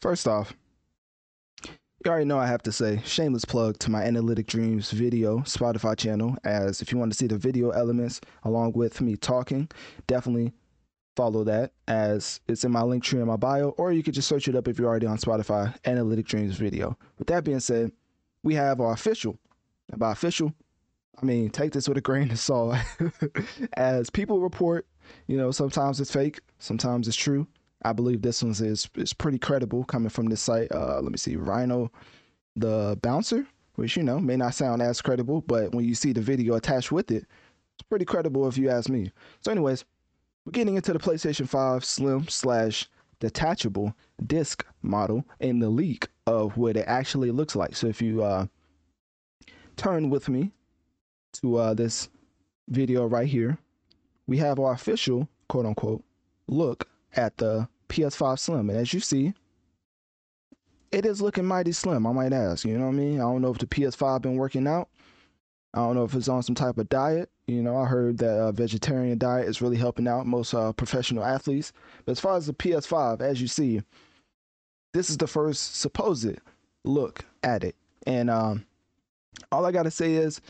First off, you already know I have to say shameless plug to my Analytic Dreamz video Spotify channel. As if you want to see the video elements along with me talking, definitely follow that as it's in my link tree in my bio, or you could just search it up if you're already on Spotify. Analytic Dreamz video. With that being said, we have our official. By official, I mean take this with a grain of salt. as people report, you know, sometimes it's fake, sometimes it's true. I believe this one is is pretty credible coming from this site. Uh, let me see, Rhino, the bouncer, which you know may not sound as credible, but when you see the video attached with it, it's pretty credible if you ask me. So, anyways, we're getting into the PlayStation 5 Slim slash detachable disc model and the leak of what it actually looks like. So, if you uh, turn with me to uh, this video right here, we have our official quote unquote look at the PS5 Slim. And as you see, it is looking mighty slim, I might ask. You know what I mean? I don't know if the PS5 been working out. I don't know if it's on some type of diet. You know, I heard that a vegetarian diet is really helping out most uh, professional athletes. But as far as the PS5, as you see, this is the first supposed look at it. And um, all I got to say is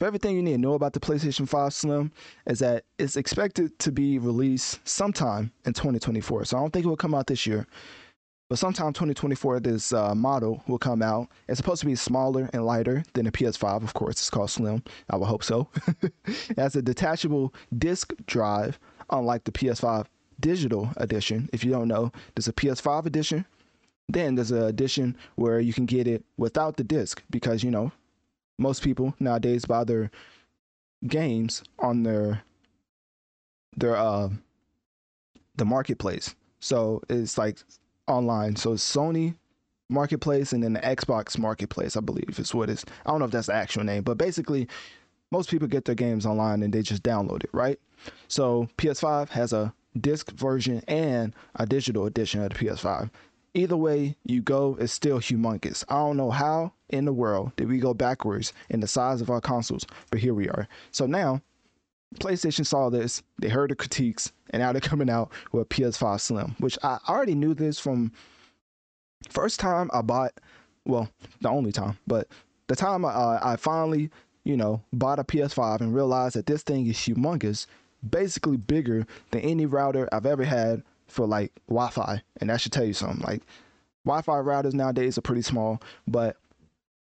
for everything you need to know about the PlayStation 5 Slim is that it's expected to be released sometime in 2024. So I don't think it will come out this year. But sometime 2024, this uh, model will come out. It's supposed to be smaller and lighter than the PS5, of course. It's called Slim. I would hope so. it has a detachable disk drive, unlike the PS5 digital edition. If you don't know, there's a PS5 edition. Then there's an edition where you can get it without the disc because, you know, most people nowadays buy their games on their their uh the marketplace. So it's like online. So it's Sony marketplace and then the Xbox marketplace, I believe is what it's I don't know if that's the actual name, but basically most people get their games online and they just download it, right? So PS5 has a disc version and a digital edition of the PS5 either way you go, it's still humongous. I don't know how in the world did we go backwards in the size of our consoles, but here we are. So now, PlayStation saw this, they heard the critiques, and now they're coming out with a PS5 Slim, which I already knew this from first time I bought, well, the only time, but the time I, uh, I finally, you know, bought a PS5 and realized that this thing is humongous, basically bigger than any router I've ever had for like Wi-Fi, and that should tell you something. Like Wi-Fi routers nowadays are pretty small, but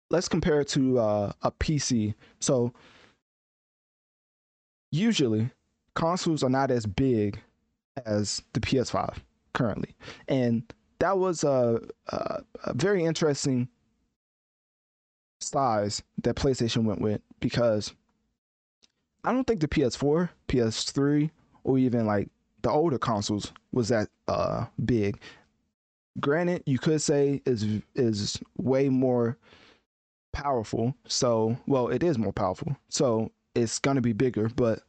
let's compare it to uh, a PC. So usually consoles are not as big as the PS5 currently, and that was a, a, a very interesting size that PlayStation went with because I don't think the PS4, PS3, or even like the older consoles was that uh, big. Granted, you could say is is way more powerful. So, well, it is more powerful. So it's gonna be bigger. But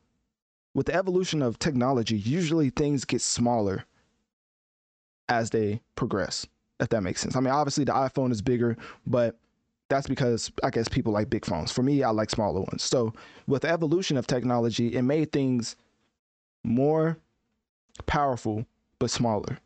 with the evolution of technology, usually things get smaller as they progress. If that makes sense. I mean, obviously the iPhone is bigger, but that's because I guess people like big phones. For me, I like smaller ones. So with the evolution of technology, it made things more powerful but smaller.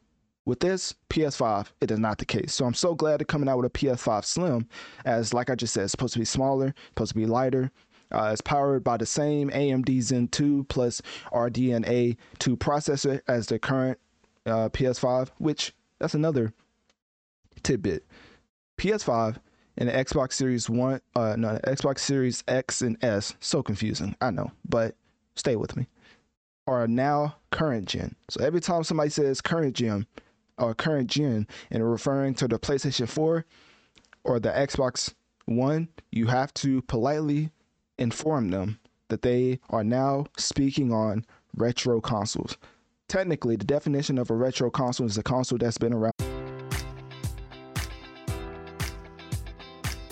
With this PS5, it is not the case. So I'm so glad they're coming out with a PS5 Slim, as like I just said, it's supposed to be smaller, supposed to be lighter. Uh, it's powered by the same AMD Zen 2 plus RDNA 2 processor as the current uh, PS5, which that's another tidbit. PS5 and the Xbox Series One, uh, no, Xbox Series X and S. So confusing, I know, but stay with me. Are now current gen. So every time somebody says current gen or current gen and referring to the PlayStation 4 or the Xbox One, you have to politely inform them that they are now speaking on retro consoles. Technically, the definition of a retro console is a console that's been around.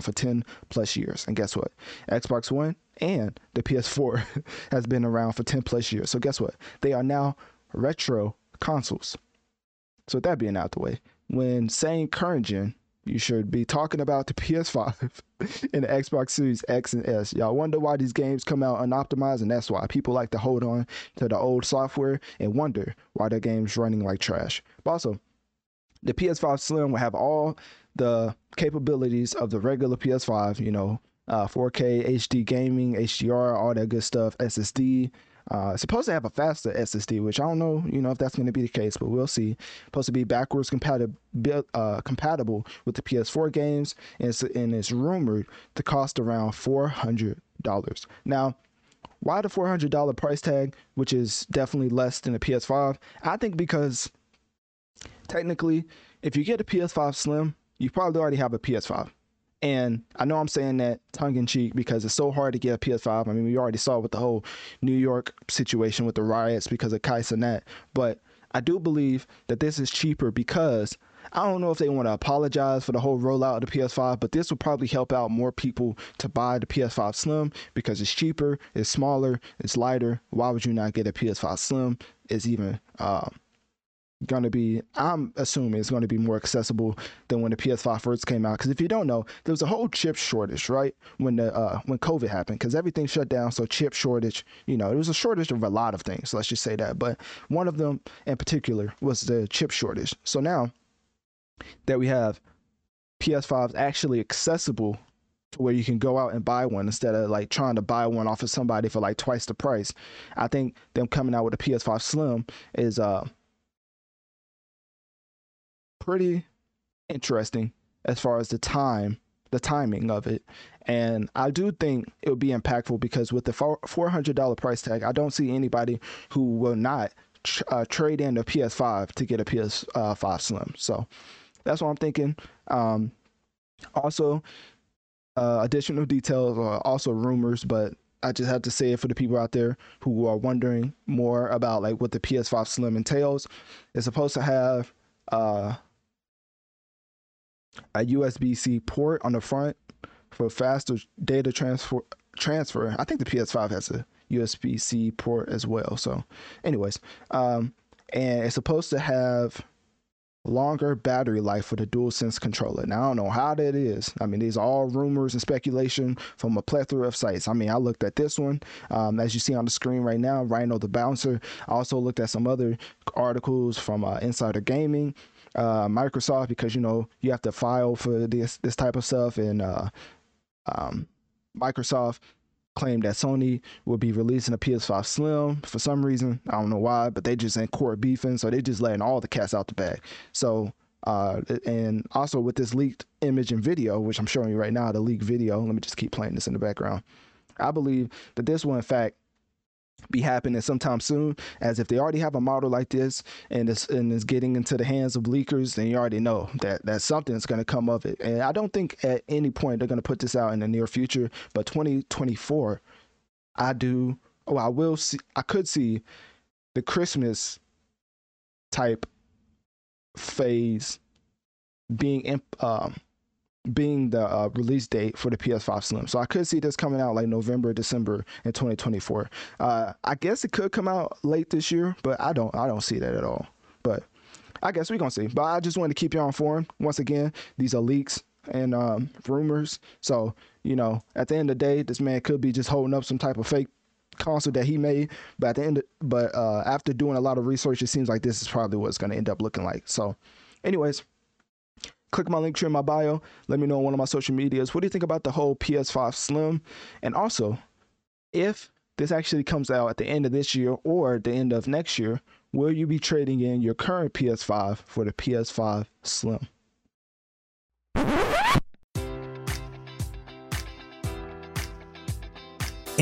for 10 plus years. And guess what? Xbox One and the PS4 has been around for 10 plus years. So guess what? They are now retro consoles. So that being out the way, when saying current gen, you should be talking about the PS5 and the Xbox Series X and S. Y'all wonder why these games come out unoptimized, and that's why people like to hold on to the old software and wonder why their game's running like trash. But also, the PS5 Slim will have all the capabilities of the regular PS5, you know, uh, 4K HD gaming, HDR, all that good stuff, SSD. Uh, supposed to have a faster SSD, which I don't know, you know, if that's going to be the case, but we'll see. Supposed to be backwards compatible, uh, compatible with the PS4 games, and it's, and it's rumored to cost around four hundred dollars. Now, why the four hundred dollar price tag, which is definitely less than a PS5? I think because technically, if you get a PS5 Slim, you probably already have a PS5. And I know I'm saying that tongue in cheek because it's so hard to get a PS5. I mean, we already saw with the whole New York situation with the riots because of Kai Cenat. But I do believe that this is cheaper because I don't know if they want to apologize for the whole rollout of the PS5, but this will probably help out more people to buy the PS5 Slim because it's cheaper, it's smaller, it's lighter. Why would you not get a PS5 Slim? It's even uh, going to be i'm assuming it's going to be more accessible than when the ps5 first came out. Because if you don't know there was a whole chip shortage right when the uh, when covid happened. Because everything shut down so chip shortage you know it was a shortage of a lot of things let's just say that. But one of them in particular was the chip shortage. So now that we have ps5s actually accessible to where you can go out and buy one instead of like trying to buy one off of somebody for like twice the price i think them coming out with a ps5 slim is uh pretty interesting as far as the time the timing of it. And I do think it would be impactful because with the $400 price tag, I don't see anybody who will not uh, trade in a PS5 to get a PS5 uh, Slim. So that's what I'm thinking. Um, also, uh, additional details are also rumors, but I just have to say it for the people out there who are wondering more about like what the PS5 Slim entails. It's supposed to have uh, a USB-C port on the front for faster data transfer. Transfer. I think the PS5 has a USB-C port as well. So, anyways, um, and it's supposed to have longer battery life for the DualSense controller. Now I don't know how that is. I mean, these are all rumors and speculation from a plethora of sites. I mean, I looked at this one, um, as you see on the screen right now, Rhino the Bouncer. I also looked at some other articles from uh, Insider Gaming. Uh, Microsoft because you know you have to file for this this type of stuff and uh, um, Microsoft claimed that Sony will be releasing a PS5 Slim for some reason. I don't know why, but they just in court beefing, so they just letting all the cats out the bag. So, uh, and also with this leaked image and video, which I'm showing you right now, the leaked video. Let me just keep playing this in the background. I believe that this will in fact be happening sometime soon. As if they already have a model like this and it's and it's getting into the hands of leakers, then you already know that that something's going to come of it. And I don't think at any point they're going to put this out in the near future. But 2024, I do. Oh, I will see. I could see the Christmas type phase being um, being the uh, release date for the PS5 Slim. So I could see this coming out like November, December in 2024. Uh, I guess it could come out late this year, but I don't I don't see that at all. But I guess we're gonna see. But I just wanted to keep you informed. Once again, these are leaks and um, rumors. So you know, at the end of the day, this man could be just holding up some type of fake console that he made. But at the end, of, but uh, after doing a lot of research, it seems like this is probably what it's gonna end up looking like. So, anyways click my link tree in my bio. Let me know on one of my social medias. What do you think about the whole PS5 Slim? And also, if this actually comes out at the end of this year or the end of next year, will you be trading in your current PS5 for the PS5 Slim?